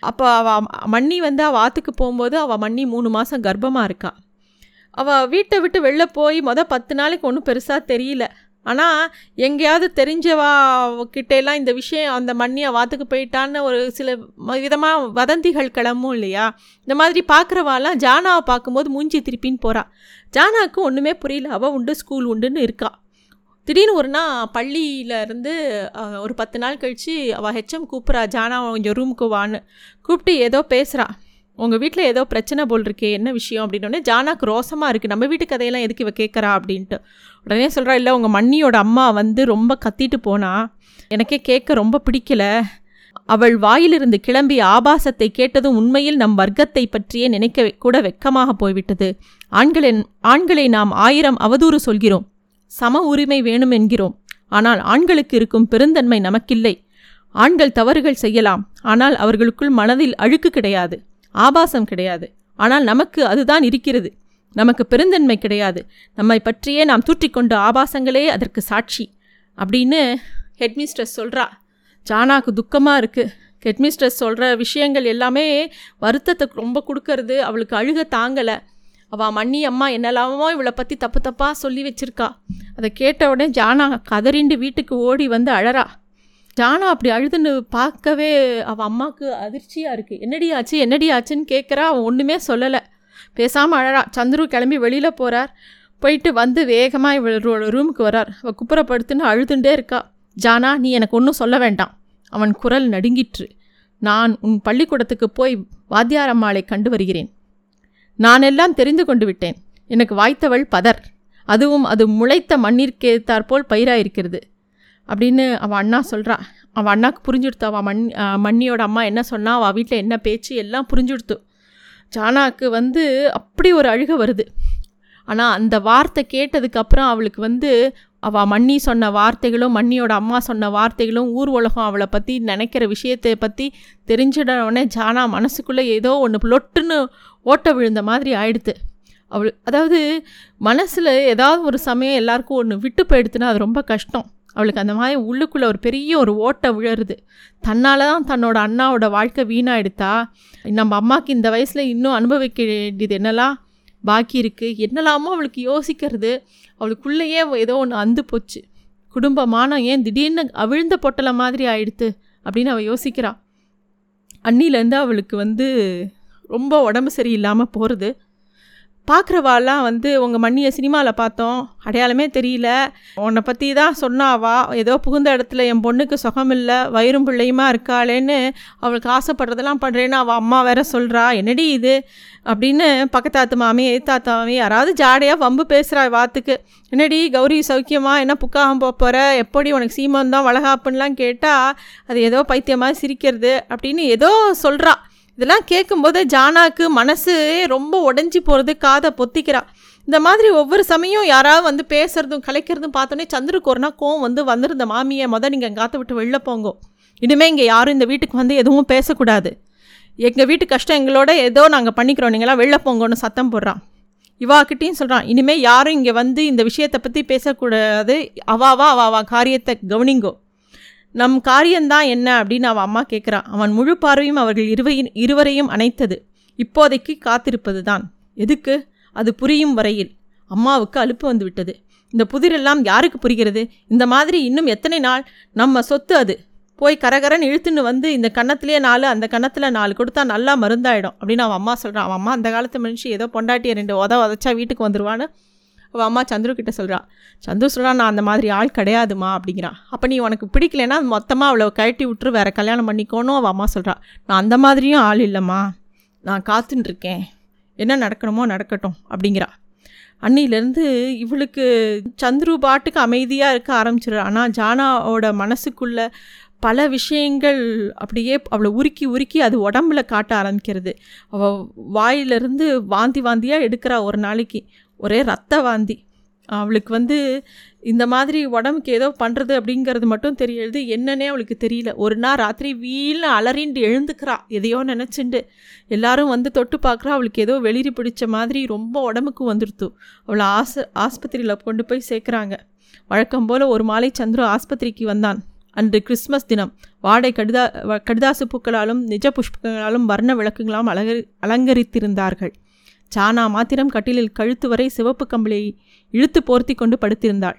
அப்போ அவள் மண்ணி வந்து அவள் ஆற்றுக்கு போகும்போது அவள் மண்ணி மூணு மாதம் கர்ப்பமாக இருக்கா. அவள் வீட்டை விட்டு வெளில போய் மொதல் பத்து நாளைக்கு ஒன்றும் பெருசாக தெரியல. ஆனால் எங்கேயாவது தெரிஞ்சவா கிட்டேலாம் இந்த விஷயம் அந்த மண்ணியை வாத்துக்கு போயிட்டான்னு ஒரு சில விதமாக வதந்திகள் கிளம்பும் இல்லையா? இந்த மாதிரி பார்க்குறவாலாம் ஜானாவை பார்க்கும்போது மூஞ்சி திருப்பின்னு போகிறாள் ஜானாவுக்கு ஒன்றுமே புரியல. அவள் உண்டு ஸ்கூல் உண்டுன்னு இருக்கா. திடீர்னு ஒரு நாள் பள்ளியிலேருந்து ஒரு பத்து நாள் கழித்து அவள் ஹெச்எம் கூப்பிட்றா ஜானா கொஞ்சம் ரூமுக்கு வான்னு. கூப்பிட்டு ஏதோ பேசுகிறா உங்கள் வீட்டில் ஏதோ பிரச்சனை போல் இருக்கே என்ன விஷயம் அப்படின்னோடனே ஜானாக்கு ரோசமாக இருக்குது நம்ம வீட்டு கதையெல்லாம் எதுக்கு இவ கேட்குறா? அப்படின்ட்டு. உடனே சொல்கிறா இல்லை உங்கள் மண்ணியோட அம்மா வந்து ரொம்ப கத்திட்டு போனா எனக்கே கேட்க ரொம்ப பிடிக்கல. அவள் வாயிலிருந்து கிளம்பி ஆபாசத்தை கேட்டதும் உண்மையில் நம் வர்க்கத்தை பற்றியே நினைக்க கூட வெக்கமாக போய்விட்டது. ஆண்களின் ஆண்களை நாம் ஆயிரம் அவதூறு சொல்கிறோம். சம உரிமை வேணும் என்கிறோம் ஆனால் ஆண்களுக்கு இருக்கும் பெருந்தன்மை நமக்கில்லை. ஆண்கள் தவறுகள் செய்யலாம். ஆனால் அவர்களுக்குள் மனதில் அழுக்கு கிடையாது. ஆபாசம் கிடையாது. ஆனால் நமக்கு அதுதான் இருக்கிறது. நமக்கு பெருந்தன்மை கிடையாது. நம்மை பற்றியே நாம் தூற்றிக்கொண்ட ஆபாசங்களே அதற்கு சாட்சி. அப்படின்னு ஹெட்மிஸ்ட்ரஸ் சொல்கிறா ஜானாக்கு துக்கமாக இருக்குது ஹெட்மிஸ்ட்ரஸ் சொல்கிற விஷயங்கள் எல்லாமே வருத்தத்தை ரொம்ப கொடுக்கறது அவளுக்கு அழுக தாங்கலை. அவள் மண்ணி அம்மா என்னெல்லாமோ இவளை பற்றி தப்பு தப்பாக சொல்லி வச்சுருக்கா. அதை கேட்ட உடனே ஜானா கதறிண்டு வீட்டுக்கு ஓடி வந்து அழறா. ஜானா அப்படி அழுதுன்னு பார்க்கவே அவள் அம்மாவுக்கு அதிர்ச்சியாக இருக்குது என்னடி ஆச்சு? என்னடி ஆச்சுன்னு கேட்குறா அவன் ஒன்றுமே சொல்லலை. பேசாமல் அழறா. சந்துரு கிளம்பி வெளியில் போகிறார் போயிட்டு வந்து வேகமாக இவளோட ரூமுக்கு வரார். அவள் குப்புறப்படுத்துன்னு அழுதுண்டே இருக்கா. ஜானா நீ எனக்கு ஒன்றும் சொல்ல வேண்டாம். அவன் குரல் நடுங்கிற்று. நான் உன் பள்ளிக்கூடத்துக்கு போய் வாத்தியாரம்மாளை கண்டு வருகிறேன். நான் எல்லாம் தெரிந்து கொண்டு விட்டேன். எனக்கு வாய்த்தவள் பதர். அதுவும் அது முளைத்த மண்ணிற்கேத்தாற்போல் பயிராயிருக்கிறது. அப்படின்னு அவள் அண்ணா சொல்கிறா அவள் அண்ணாக்கு புரிஞ்சுடுத்து. அவள் மண் மண்ணியோட அம்மா என்ன சொன்னால் அவள் வீட்டில் என்ன பேச்சு எல்லாம் புரிஞ்சுடுத்து. ஜானாக்கு வந்து அப்படி ஒரு அழுக வருது. ஆனால் அந்த வார்த்தை கேட்டதுக்கப்புறம் அவளுக்கு வந்து அவள் மண்ணி சொன்ன வார்த்தைகளும் மண்ணியோட அம்மா சொன்ன வார்த்தைகளும் ஊர் உலகம் அவளை பற்றி நினைக்கிற விஷயத்தை பற்றி தெரிஞ்சிட ஜானா மனசுக்குள்ளே ஏதோ ஒன்று லொட்டுன்னு ஓட்ட விழுந்த மாதிரி ஆயிடுது அவள் அதாவது மனசில் ஏதாவது ஒரு சமயம் எல்லாருக்கும் ஒன்று விட்டு போயிடுத்துன்னா அது ரொம்ப கஷ்டம். அவளுக்கு அந்த மாதிரி உள்ளுக்குள்ளே ஒரு பெரிய ஒரு ஓட்டை விழருது தன்னால் தான் தன்னோட அண்ணாவோட வாழ்க்கை வீணாயிடுத்தா? நம்ம அம்மாவுக்கு இந்த வயசில் இன்னும் அனுபவிக்க வேண்டியது என்னெல்லாம் பாக்கி இருக்குது என்னெல்லாமோ அவளுக்கு யோசிக்கிறது. அவளுக்குள்ளேயே ஏதோ ஒன்று அந்து போச்சு. குடும்பமானம் ஏன் திடீர்னு அவிழ்ந்த பொட்டலை மாதிரி ஆயிடுத்து அப்படின்னு அவள் யோசிக்கிறாள் அன்னிலேருந்து அவளுக்கு வந்து ரொம்ப உடம்பு சரியில்லாமல் போகிறது பார்க்குறவாலாம் வந்து உங்கள் மண்ணியை சினிமாவில் பார்த்தோம். அடையாளமே தெரியல. உன்னை பற்றி தான் சொன்னாவா? ஏதோ புகுந்த இடத்துல என் பொண்ணுக்கு சுகம் இல்லை வயிறும் பிள்ளையுமா இருக்காளேன்னு அவளுக்கு ஆசைப்படுறதெல்லாம் பண்ணுறேன்னு அவள் அம்மா வேற சொல்கிறா என்னடி இது? அப்படின்னு பக்கத்தாத்து மாமி எதிர்த்தாத்து மாமி யாராவது ஜாடையாக வம்பு பேசுகிறா வாத்துக்கு. என்னடி கௌரி சௌக்கியமா? என்ன புக்காகம் போக போகிற எப்படி உனக்கு சீமம் தான் வளகாப்புன்னெலாம் கேட்டால் அது ஏதோ பைத்தியமாக சிரிக்கிறது அப்படின்னு ஏதோ சொல்கிறாள் இதெல்லாம் கேட்கும்போது ஜானாக்கு மனசு ரொம்ப உடஞ்சி போகிறது காதை பொத்திக்கிறா. இந்த மாதிரி ஒவ்வொரு சமயம் யாராவது வந்து பேசுகிறதும் கலைக்கிறதும் பார்த்தோன்னே சந்திரக்கு ஒரு நாள் கோவம் வந்து வந்திருந்த மாமியை மொதல் நீங்கள் காற்று விட்டு வெளில போங்கோ. இனிமேல் இங்கே யாரும் இந்த வீட்டுக்கு வந்து எதுவும் பேசக்கூடாது. எங்கள் வீட்டு கஷ்டம் எங்களோட ஏதோ நாங்கள் பண்ணிக்கிறோம். நீங்களாம் வெளில போங்கன்னு சத்தம் போடுறான் இவாக்கிட்டையும் சொல்கிறான் இனிமேல் யாரும் இங்கே வந்து இந்த விஷயத்தை பற்றி பேசக்கூடாது. அவாவா அவாவா காரியத்தை கவனிங்கோ. நம் காரியம்தான் என்ன அப்படின்னு அவன் அம்மா கேட்குறான் அவன் முழு பார்வையும் அவர்கள் இருவையின் இருவரையும் அணைத்தது. இப்போதைக்கு காத்திருப்பது தான் எதுக்கு? அது புரியும் வரையில். அம்மாவுக்கு அலுப்பு வந்துவிட்டது. இந்த புதிரெல்லாம் யாருக்கு புரிகிறது? இந்த மாதிரி இன்னும் எத்தனை நாள்? நம்ம சொத்து அது. போய் கரகரன்னு இழுத்துன்னு வந்து இந்த கன்னத்திலே நாலு அந்த கன்னத்தில் நாலு கொடுத்தா நல்லா மருந்தாயிடும் அப்படின்னு அவன் அம்மா சொல்கிறான் அவன் அம்மா அந்த காலத்து மனுஷி ஏதோ பொண்டாட்டியை ரெண்டு உத உதச்சா வீட்டுக்கு வந்துருவான்னு அவள் அம்மா சந்துரு கிட்ட சொல்கிறா சந்துரு சொல்கிறா நான் அந்த மாதிரி ஆள் கிடையாதுமா அப்படிங்கிறான் அப்போ நீ உனக்கு பிடிக்கலன்னா மொத்தமாக அவளை கழட்டி விட்டுரு வேறு கல்யாணம் பண்ணிக்கோணும் அவள் அம்மா சொல்கிறா நான் அந்த மாதிரியும் ஆள் இல்லைம்மா. நான் காத்துட்டுருக்கேன் என்ன நடக்கணுமோ நடக்கட்டும் அப்படிங்கிறா. அன்னிலேருந்து இவளுக்கு சந்துரு பாட்டுக்கு அமைதியாக இருக்க ஆரம்பிச்சிடுறா. ஆனால் ஜானாவோட மனசுக்குள்ள பல விஷயங்கள் அப்படியே அவளை உருக்கி உருக்கி அது உடம்புல காட்ட ஆரம்பிக்கிறது. அவள் வாயிலிருந்து வாந்தி வாந்தியாக எடுக்கிறா ஒரு நாளைக்கு. ஒரே ரத்த வாந்தி. அவளுக்கு வந்து இந்த மாதிரி உடம்புக்கு ஏதோ பண்ணுறது அப்படிங்கிறது மட்டும் தெரியுது. என்னன்னே அவளுக்கு தெரியல. ஒரு நாள் ராத்திரி வீல்னு அலறிண்டு எழுந்துக்கிறா. எதையோ நினச்சிண்டு. எல்லாரும் வந்து தொட்டு பார்க்குறா அவளுக்கு ஏதோ வெளிரி பிடிச்ச மாதிரி ரொம்ப உடம்புக்கு வந்துடுத்து அவளை ஆஸ் ஆஸ்பத்திரியில் கொண்டு போய் சேர்க்குறாங்க. வழக்கம் போல் ஒரு மாலை சந்துரு ஆஸ்பத்திரிக்கு வந்தான். அன்று கிறிஸ்மஸ் தினம். வாடை கடிதா வ- கடிதாசு பூக்களாலும் நிஜ புஷ்பங்களாலும் வர்ண விளக்குகளாலும் அலங்கரி அலங்கரித்திருந்தார்கள். சானா மாத்திரம் கட்டிலில் கழுத்து வரை சிவப்பு கம்பளியை இழுத்து போர்த்தி கொண்டு படுத்திருந்தாள்.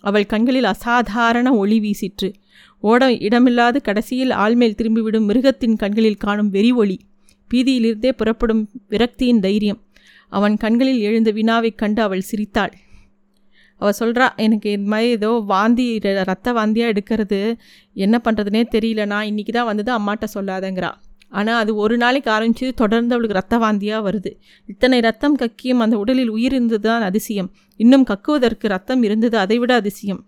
அவள் கண்களில் அசாதாரண ஒளி வீசிற்று. ஓட இடமில்லாது கடைசியில் ஆள்மேல் திரும்பிவிடும் மிருகத்தின் கண்களில் காணும் வெறி ஒளி. பீதியிலிருந்தே புறப்படும் விரக்தியின் தைரியம். அவன் கண்களில் எழுந்த வினாவைக் கண்டு அவள் சிரித்தாள். அவள் சொல்கிறா எனக்கு இது மாதிரி ஏதோ வாந்தி ர- ரத்த வாந்தியாக எடுக்கிறது. என்ன பண்ணுறதுனே தெரியல. நான் இன்றைக்கி தான் வந்தது அம்மாட்ட சொல்லாதங்கிறா. ஆனால் அது ஒரு நாளைக்கு ஆரம்பிச்சு தொடர்ந்து அவளுக்கு ரத்த வாந்தியாக வருது. இத்தனை ரத்தம் கக்கியும் அந்த உடலில் உயிர் இருந்தது தான் அதிசயம். இன்னும் கக்குவதற்கு ரத்தம் இருந்தது அதைவிட அதிசயம்.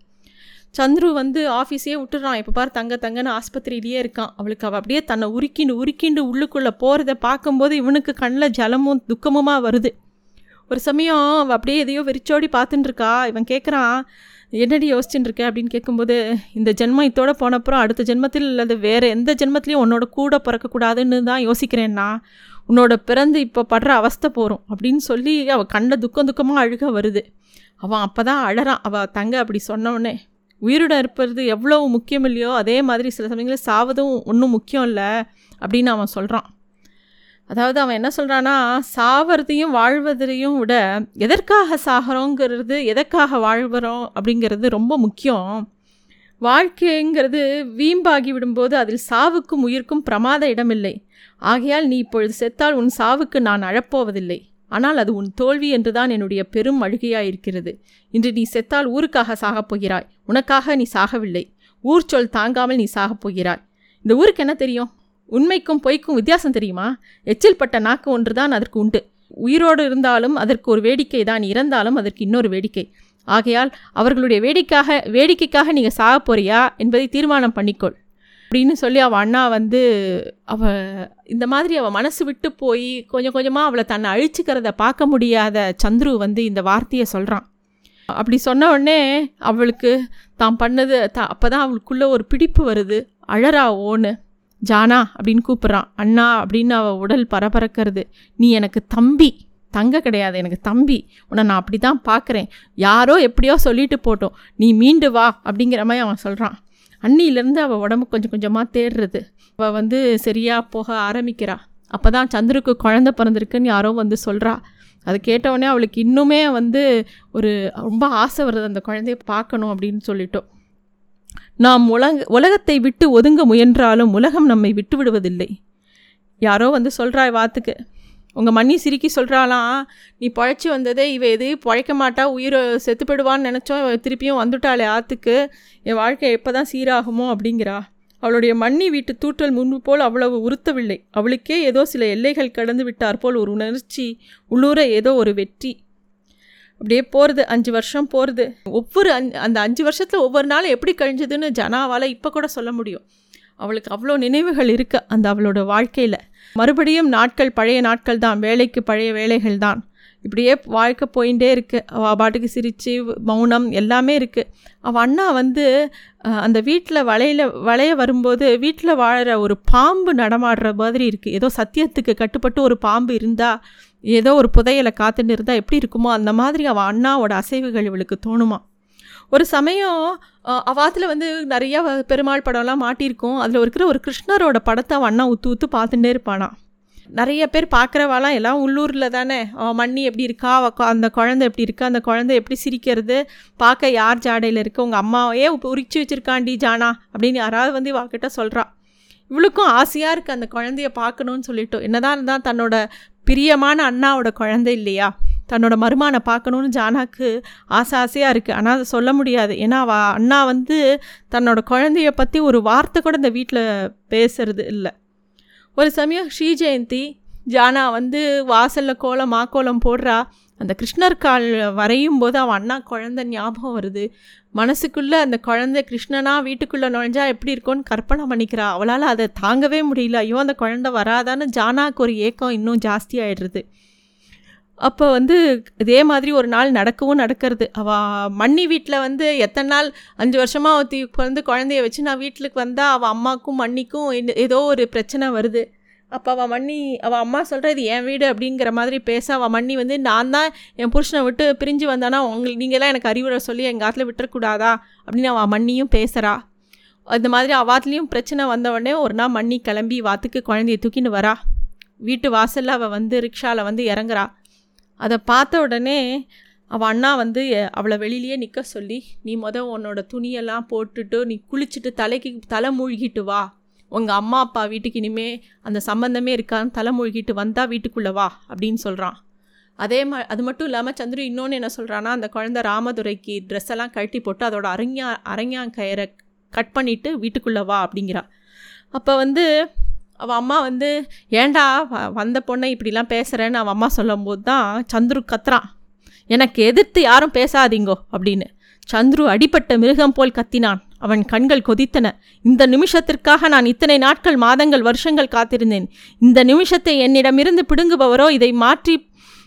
சந்துரு வந்து ஆஃபீஸே விட்டுறான். இப்போ பார் தங்க தங்கன்னு ஆஸ்பத்திரியிலேயே இருக்கான். அவளுக்கு அவள் அப்படியே தன்னை உருக்கிண்டு உருக்கிண்டு உள்ளுக்குள்ளே போகிறத பார்க்கும்போது இவனுக்கு கண்ணில் ஜலமும் துக்கமுமாக வருது. ஒரு சமயம் அவள் அப்படியே எதையோ வெறிச்சோடி பார்த்துட்டுருக்கா இவன் கேட்குறான் என்னடி யோசிச்சுட்டு இருக்க அப்படின்னு கேட்கும்போது இந்த ஜென்மம் இதோட போனப்புறம் அடுத்த ஜென்மத்தில் அல்லது வேறு எந்த ஜென்மத்திலையும் உன்னோட கூட பிறக்கக்கூடாதுன்னு தான் யோசிக்கிறேன்னா உன்னோட பிறந்து இப்போ படுற அவஸ்தை போகிறோம் அப்படின்னு சொல்லி அவள் கண்ட துக்கம் துக்கமாக அழுக வருது. அவன் அப்போ தான் அழறான். அவள் தங்க அப்படி சொன்னவொடனே உயிருடன் இருப்பது எவ்வளோ முக்கியம் இல்லையோ அதே மாதிரி சில சமயங்களில் சாவதும் ஒன்றும் முக்கியம் இல்லை அப்படின்னு அவன் சொல்கிறான் அதாவது அவன் என்ன சொல்கிறான்னா சாவறதையும் வாழ்வதையும் விட எதற்காக சாகிறோங்கிறது எதற்காக வாழ்கிறோம்? அப்படிங்கிறது ரொம்ப முக்கியம். வாழ்க்கைங்கிறது வீம்பாகி விடும்போது அதில் சாவுக்கும் உயிர்க்கும் பிரமாத இடமில்லை. ஆகையால் நீ இப்பொழுது செத்தால் உன் சாவுக்கு நான் அழப்போவதில்லை. ஆனால் அது உன் தோல்வி என்றுதான் என்னுடைய பெரும் அழுகையாயிருக்கிறது. இன்று நீ செத்தால் ஊருக்காக சாகப் போகிறாய். உனக்காக நீ சாகவில்லை. ஊர் சொல் தாங்காமல் நீ சாகப் போகிறாய். இந்த ஊருக்கு என்ன தெரியும்? உண்மைக்கும் பொய்க்கும் வித்தியாசம் தெரியுமா? எச்சில் பட்ட நாக்கு ஒன்று தான் அதற்கு உண்டு. உயிரோடு இருந்தாலும் அதற்கு ஒரு வேடிக்கை தான் இறந்தாலும் அதற்கு இன்னொரு வேடிக்கை. ஆகையால் அவர்களுடைய வேடிக்காக வேடிக்கைக்காக நீங்கள் சாக போறியா என்பதை தீர்மானம் பண்ணிக்கொள். அப்படின்னு சொல்லி அவள் அண்ணா வந்து அவ இந்த மாதிரி அவள் மனசு விட்டு போய் கொஞ்சம் கொஞ்சமாக அவளை தன்னை அழிச்சுக்கிறத பார்க்க முடியாத சந்துரு வந்து இந்த வார்த்தையை சொல்கிறான் அப்படி சொன்ன உடனே அவளுக்கு தான் பண்ணது த அப்போ தான் அவளுக்குள்ளே ஒரு பிடிப்பு வருது அழறா ஓன்னு ஜானா அப்படின்னு கூப்பிட்றான். அண்ணா அப்படின்னு அவள் உடல் பரபரக்கிறது. நீ எனக்கு தம்பி. தங்க கிடையாது எனக்கு தம்பி. உன்னை நான் அப்படி தான் பார்க்குறேன். யாரோ எப்படியோ சொல்லிட்டு போட்டோம். நீ மீண்டு வா அப்படிங்கிற மாதிரி அவன் சொல்கிறான் அன்னியிலேருந்து அவள் உடம்பு கொஞ்சம் கொஞ்சமாக தேடுறது அவள் வந்து சரியாக போக ஆரம்பிக்கிறா. அப்போ தான் சந்திருக்கு குழந்த பிறந்திருக்குன்னு யாரோ வந்து சொல்கிறா அது கேட்டவுடனே அவளுக்கு இன்னுமே வந்து ஒரு ரொம்ப ஆசை வருது. அந்த குழந்தைய பார்க்கணும் அப்படின்னு சொல்லிட்டோம். நாம் உலக உலகத்தை விட்டு ஒதுங்க முயன்றாலும் உலகம் நம்மை விட்டு விடுவதில்லை யாரோ வந்து சொல்கிறா வாத்துக்கு. உங்கள் மண்ணி சிரிக்கி சொல்கிறாளாம் நீ பழைச்சி வந்ததே இவ எது? பழைக்க மாட்டா உயிரை செத்துப்படுவான்னு நினச்சோம் திருப்பியும் வந்துட்டாளே ஆற்றுக்கு என் வாழ்க்கை எப்போ தான் சீராகுமோ? அப்படிங்கிறா. அவளுடைய மண்ணி வீட்டு தூற்றல் முன்பு போல் அவ்வளவு உறுத்தவில்லை. அவளுக்கே ஏதோ சில எல்லைகள் கடந்து விட்டார் போல் ஒரு உணர்ச்சி உள்ளூர ஏதோ ஒரு வெற்றி. அப்படியே போகிறது அஞ்சு வருஷம் போகிறது ஒவ்வொரு அந்த அஞ்சு வருஷத்தில் ஒவ்வொரு நாளும் எப்படி கழிஞ்சதுன்னு ஜனாவால் இப்போ கூட சொல்ல முடியும். அவளுக்கு அவ்வளோ நினைவுகள் இருக்கு அந்த அவளோட வாழ்க்கையில். மறுபடியும் நாட்கள் பழைய நாட்கள் தான் வேலைக்கு பழைய வேலைகள் தான். இப்படியே வாழ்க்கை போயிட்டே இருக்குது அவள் பாட்டுக்கு சிரித்து மௌனம் எல்லாமே இருக்குது அவள் அண்ணா வந்து அந்த வீட்டில் வளையல வளைய வரும்போது வீட்டில் வாழற ஒரு பாம்பு நடமாடுற மாதிரி இருக்குது ஏதோ சத்தியத்துக்கு கட்டுப்பட்டு ஒரு பாம்பு இருந்தால் ஏதோ ஒரு புதையலை காத்துட்டு இருந்தால் எப்படி இருக்குமோ அந்த மாதிரி அவள் அண்ணாவோட அசைவுகள் இவளுக்கு தோணுமா. ஒரு சமயம் அவாத்தில் வந்து நிறைய வ- பெருமாள் படம்லாம் மாட்டியிருக்கும். அதில் இருக்கிற ஒரு கிருஷ்ணரோட படத்தை அவன் அண்ணா உத்து உத்து பார்த்துட்டே இருப்பானா. நிறைய பேர் பார்க்குறவாலாம் எல்லாம் உள்ளூரில் தானே. அவன் மண்ணி எப்படி இருக்கா? அவ அந்த குழந்தை எப்படி இருக்கா? அந்த குழந்தை எப்படி சிரிக்கிறது? பார்க்க யார் ஜாடையில் இருக்கு? உங்கள் அம்மாவையே உரிச்சு வச்சுருக்காண்டி ஜானா அப்படின்னு யாராவது வந்து வாக்கிட்ட சொல்கிறா இவளுக்கும் ஆசையாக இருக்குது அந்த குழந்தைய பார்க்கணும்னு சொல்லிட்டு. என்னதான் இருந்தால் தன்னோட பிரியமான அண்ணாவோட குழந்தை இல்லையா? தன்னோட மருமானை பார்க்கணுன்னு ஜானாக்கு ஆசை ஆசையாக இருக்குது ஆனால் அதை சொல்ல முடியாது. ஏன்னா அவ அண்ணா வந்து தன்னோட குழந்தைய பற்றி ஒரு வார்த்தை கூட இந்த வீட்டில் பேசுறது இல்லை. ஒரு சமயம் ஸ்ரீ ஜெயந்தி ஜானா வந்து வாசலில் கோலம் மாக்கோலம் போடுறா. அந்த கிருஷ்ணர் கால் வரையும் போது அவன் அண்ணா குழந்தை ஞாபகம் வருது. மனசுக்குள்ளே அந்த குழந்தை கிருஷ்ணனா வீட்டுக்குள்ளே நுழைஞ்சா எப்படி இருக்கும்னு கற்பனை பண்ணிக்கிறா. அவளால் அதை தாங்கவே முடியல. ஐயோ அந்த குழந்தை வராதான்னு ஜானாக்கு ஒரு ஏக்கம் இன்னும் ஜாஸ்தி ஆகிடுறது அப்போ வந்து இதே மாதிரி ஒரு நாள் நடக்கவும் நடக்கிறது. அவள் மண்ணி வீட்டில் வந்து எத்தனை நாள்? அஞ்சு வருஷமாக ஒருத்தி வந்து குழந்தைய வச்சு நான் வீட்டுக்கு வந்தால் அவள் அம்மாக்கும் மண்ணிக்கும் என்ன- ஏதோ ஒரு பிரச்சனை வருது. அப்போ அவள் மண்ணி அவள் அம்மா சொல்கிற இது என் வீடு அப்படிங்கிற மாதிரி பேச அவள் மண்ணி வந்து நான் தான் என் புருஷனை விட்டு பிரிஞ்சு வந்தானா உங்களுக்கு நீங்களாம் எனக்கு அறிவுரை சொல்லி எங்கள் ஆற்றுல விட்டுறக்கூடாதா? அப்படின்னு அவள் மண்ணியும் பேசுகிறா அந்த மாதிரி அவாத்துலேயும் பிரச்சனை வந்த உடனே ஒரு நாள் மண்ணி கிளம்பி வாத்துக்கு குழந்தைய தூக்கின்னு வரா. வீட்டு வாசலில் அவள் வந்து ரிக்ஷாவில் வந்து இறங்குறா. அதை பார்த்த உடனே அவள் அண்ணா வந்து அவளை வெளியிலேயே நிற்க சொல்லி நீ முத உன்னோட துணியெல்லாம் போட்டுட்டு நீ குளிச்சுட்டு தலைக்கு தலை மூழ்கிட்டு வா. உங்கள் அம்மா அப்பா வீட்டுக்கு இனிமே அந்த சம்பந்தமே இருக்கான்னு தலைமூழ்கிட்டு வந்தால் வீட்டுக்குள்ளே வா அப்படின்னு சொல்கிறான் அதே மா அது மட்டும் இல்லாமல் சந்துரு இன்னொன்று என்ன சொல்கிறான்னா அந்த குழந்தை ராமதுரைக்கு ட்ரெஸ் எல்லாம் கழட்டி போட்டு அதோட அரண்யா கயிறை கட் பண்ணிவிட்டு வீட்டுக்குள்ளே வா அப்படிங்கிறா. அப்போ வந்து அவள் அம்மா வந்து ஏண்டா வ- வந்த பொண்ணை இப்படிலாம் பேசுகிறேன்னு அவன் அம்மா சொல்லும்போது தான் சந்துரு கத்துறான். எனக்கு எதிர்த்து யாரும் பேசாதீங்கோ அப்படின்னு. சந்துரு அடிப்பட்ட மிருகம் போல் கத்தினான். அவன் கண்கள் கொதித்தன. இந்த நிமிஷத்திற்காக நான் இத்தனை நாட்கள் மாதங்கள் வருஷங்கள் காத்திருந்தேன். இந்த நிமிஷத்தை என்னிடமிருந்து பிடுங்குபவரோ இதை மாற்றி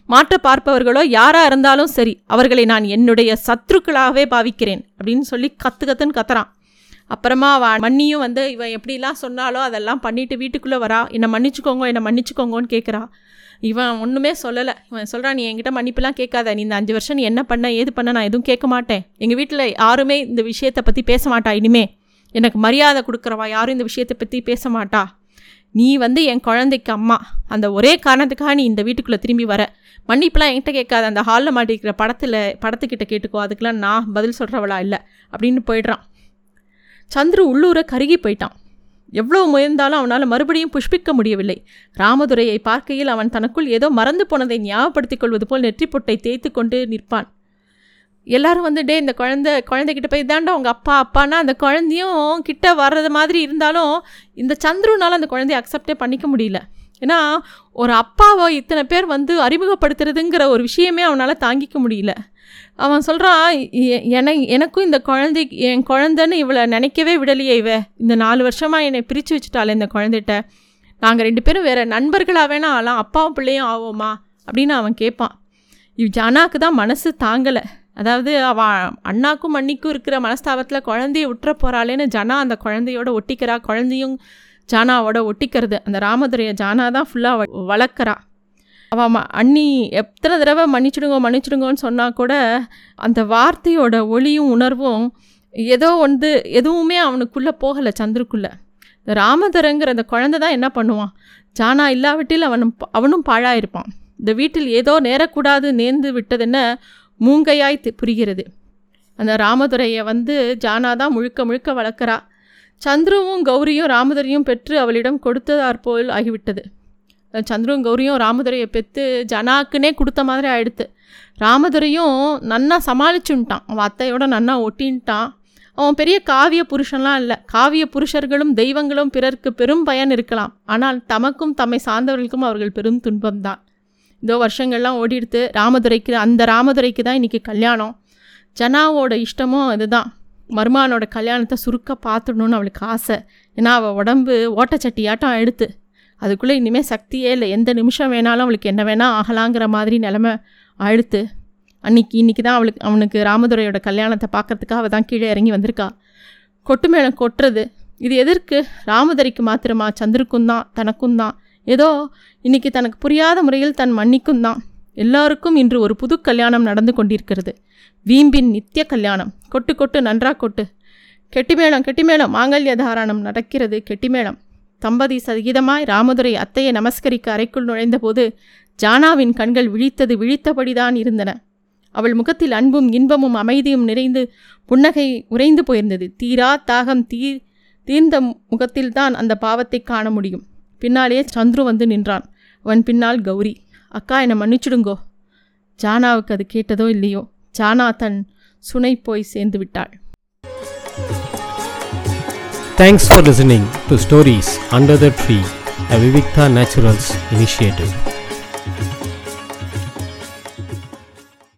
மாற்ற பார்ப்பவர்களோ யாராக இருந்தாலும் சரி அவர்களை நான் என்னுடைய சத்ருக்களாகவே பாவிக்கிறேன் அப்படின்னு சொல்லி கத்து கத்துன்னு கத்துறான். அப்புறமா அவ மண்ணியும் வந்து இவன் எப்படிலாம் சொன்னாலோ அதெல்லாம் பண்ணிட்டு வீட்டுக்குள்ளே வரா. என்னை மன்னிச்சுக்கோங்க என்னை மன்னிச்சுக்கோங்கன்னு கேட்குறா இவன் ஒன்றுமே சொல்லலை. இவன் சொல்கிறான் நீ என்கிட்ட மன்னிப்புலாம் கேட்காத. நீ இந்த அஞ்சு வருஷம் நீ என்ன பண்ண ஏது பண்ண நான் எதுவும் கேட்க மாட்டேன். எங்கள் வீட்டில் யாருமே இந்த விஷயத்தை பற்றி பேச மாட்டா இனிமே. எனக்கு மரியாதை கொடுக்குறவா யாரும் இந்த விஷயத்தை பற்றி பேச மாட்டா. நீ வந்து என் குழந்தைக்கு அம்மா. அந்த ஒரே காரணத்துக்காக நீ இந்த வீட்டுக்குள்ளே திரும்பி வர. மன்னிப்புலாம் என்கிட்ட கேட்காத. அந்த ஹாலில் மாட்டிருக்கிற படத்தில் படத்துக்கிட்ட கேட்டுக்கோ. அதுக்கெலாம் நான் பதில் சொல்கிறவளா இல்லை. அப்படின்னு போயிடுறான். சந்துரு உள்ளூரை கருகி போயிட்டான். எவ்வளவு முயன்றாலும் அவனால் மறுபடியும் புஷ்பிக்க முடியவில்லை. ராமதுரையை பார்க்கையில் அவன் தனக்குள் ஏதோ மறந்து போனதை ஞாபகப்படுத்திக் கொள்வது போல் நெற்றி பொட்டை தேய்த்து கொண்டு நிற்பான். எல்லாரும் வந்து டே இந்த குழந்தை குழந்தைகிட்ட போய் தாண்டா அவங்க அப்பா அப்பான்னா அந்த குழந்தையும் கிட்ட வர்றது மாதிரி இருந்தாலும் இந்த சந்துருனால அந்த குழந்தைய அக்செப்டே பண்ணிக்க முடியல. ஏன்னா ஒரு அப்பாவை இத்தனை பேர் வந்து அறிமுகப்படுத்துறதுங்கிற ஒரு விஷயமே அவனால் தாங்கிக்க முடியல. அவன் சொல்கிறான் என எனக்கும் இந்த குழந்தை என் குழந்தைன்னு இவளை நினைக்கவே விடலையே இவ. இந்த நாலு வருஷமாக என்னை பிரித்து வச்சுட்டாளே இந்த குழந்தைகிட்ட. நாங்கள் ரெண்டு பேரும் வேறு நண்பர்களாக வேணா ஆகலாம். அப்பாவும் பிள்ளையும் ஆவோமா? அப்படின்னு அவன் கேட்பான் இவ் ஜானாக்கு தான் மனசு தாங்கலை. அதாவது அவன் அண்ணாக்கும் அண்ணிக்கும் இருக்கிற மனஸ்தாபத்தில் குழந்தைய விட்டுற போகிறாளேன்னு ஜனா அந்த குழந்தையோட ஒட்டிக்கிறா. குழந்தையும் ஜானாவோட ஒட்டிக்கிறது. அந்த ராமதுரையை ஜானா தான் ஃபுல்லாக வளர்க்குறா. அவள் ம- அண்ணி எத்தனை தடவை மன்னிச்சிடுங்கோ மன்னிச்சிடுங்கோன்னு சொன்னால் கூட அந்த வார்த்தையோட ஒளியும் உணர்வும் ஏதோ வந்து எதுவுமே அவனுக்குள்ளே போகலை சந்துருக்குள்ளே. இந்த ராமதரங்கிற அந்த குழந்தை தான் என்ன பண்ணுவான்? ஜானா இல்லாவிட்டில் அவனும் அவனும் பாழாயிருப்பான். இந்த வீட்டில் ஏதோ நேரக்கூடாது நேர்ந்து விட்டதுன்னு மூங்கையாய் புரிகிறது. அந்த ராமதுரையை வந்து ஜானா தான் முழுக்க முழுக்க வளர்க்குறா. சந்துருவும் கௌரியும் ராமதுரையும் பெற்று அவளிடம் கொடுத்ததாற்போல் ஆகிவிட்டது. சந்துருவும் கௌரியும் ராமதுரையை பெற்று ஜனாக்குனே கொடுத்த மாதிரி ஆயிடுத்து. ராமதுரையும் நன்னா சமாளிச்சுன்ட்டான் அவன் அத்தையோட நன்னா ஒட்டின்ட்டான். அவன் பெரிய காவிய புருஷன்லாம் இல்லை. காவிய புருஷர்களும் தெய்வங்களும் பிறர்க்கு பெரும் பயன் இருக்கலாம். ஆனால் தமக்கும் தம்மை சார்ந்தவர்களுக்கும் அவர்கள் பெரும் துன்பம்தான். இதோ வருஷங்கள்லாம் ஓடிடுத்து ராமதுரைக்கு அந்த ராமதுரைக்கு தான் இன்றைக்கி கல்யாணம். ஜனாவோட இஷ்டமும் அதுதான். மருமானோட கல்யாணத்தை சுருக்க பார்த்துடணுன்னு அவளுக்கு ஆசை. ஏன்னா அவள் உடம்பு ஓட்டச்சட்டியாட்டம் எடுத்து அதுக்குள்ளே இனிமேல் சக்தியே இல்லை. எந்த நிமிஷம் வேணாலும் அவளுக்கு என்ன வேணால் ஆகலாங்கிற மாதிரி நிலமை அழுத்து அன்னைக்கு இன்றைக்கி தான் அவளுக்கு அவனுக்கு ராமதுரையோட கல்யாணத்தை பார்க்குறதுக்காக அவள் தான் கீழே இறங்கி வந்திருக்கா. கொட்டு மேளம் கொட்டுறது. இது எதற்கு? ராமதுரைக்கு மாத்திரமா? சந்திருக்கும் தான் தனக்கும் தான் ஏதோ இன்றைக்கி தனக்கு புரியாத முறையில் தன் மன்னிக்கும் தான். எல்லாருக்கும் இன்று ஒரு புது கல்யாணம் நடந்து கொண்டிருக்கிறது. வீம்பின் நித்திய கல்யாணம். கொட்டு கொட்டு நன்றா கொட்டு. கெட்டிமேளம் கெட்டிமேளம். மாங்கல்ய தாராணம் நடக்கிறது கெட்டிமேளம். தம்பதி சகிதமாய் ராமதுரை அத்தையை நமஸ்கரிக்க அறைக்குள் நுழைந்தபோது ஜானாவின் கண்கள் விழித்தது விழித்தபடிதான் இருந்தன. அவள் முகத்தில் அன்பும் இன்பமும் அமைதியும் நிறைந்து புன்னகை உறைந்து போயிருந்தது. தீரா தாகம் தீ தீர்ந்த முகத்தில்தான் அந்த பாவத்தை காண முடியும். பின்னாலேயே சந்துரு வந்து நின்றான். அவன் பின்னால் கௌரி. அக்கா என்னை மன்னிச்சிடுங்கோ ஜானாவுக்கு அது கேட்டதோ இல்லையோ ஜானா தன் சுனை போய் சேர்ந்து விட்டாள் thanks for listening to stories under the tree a Vivikta naturals initiative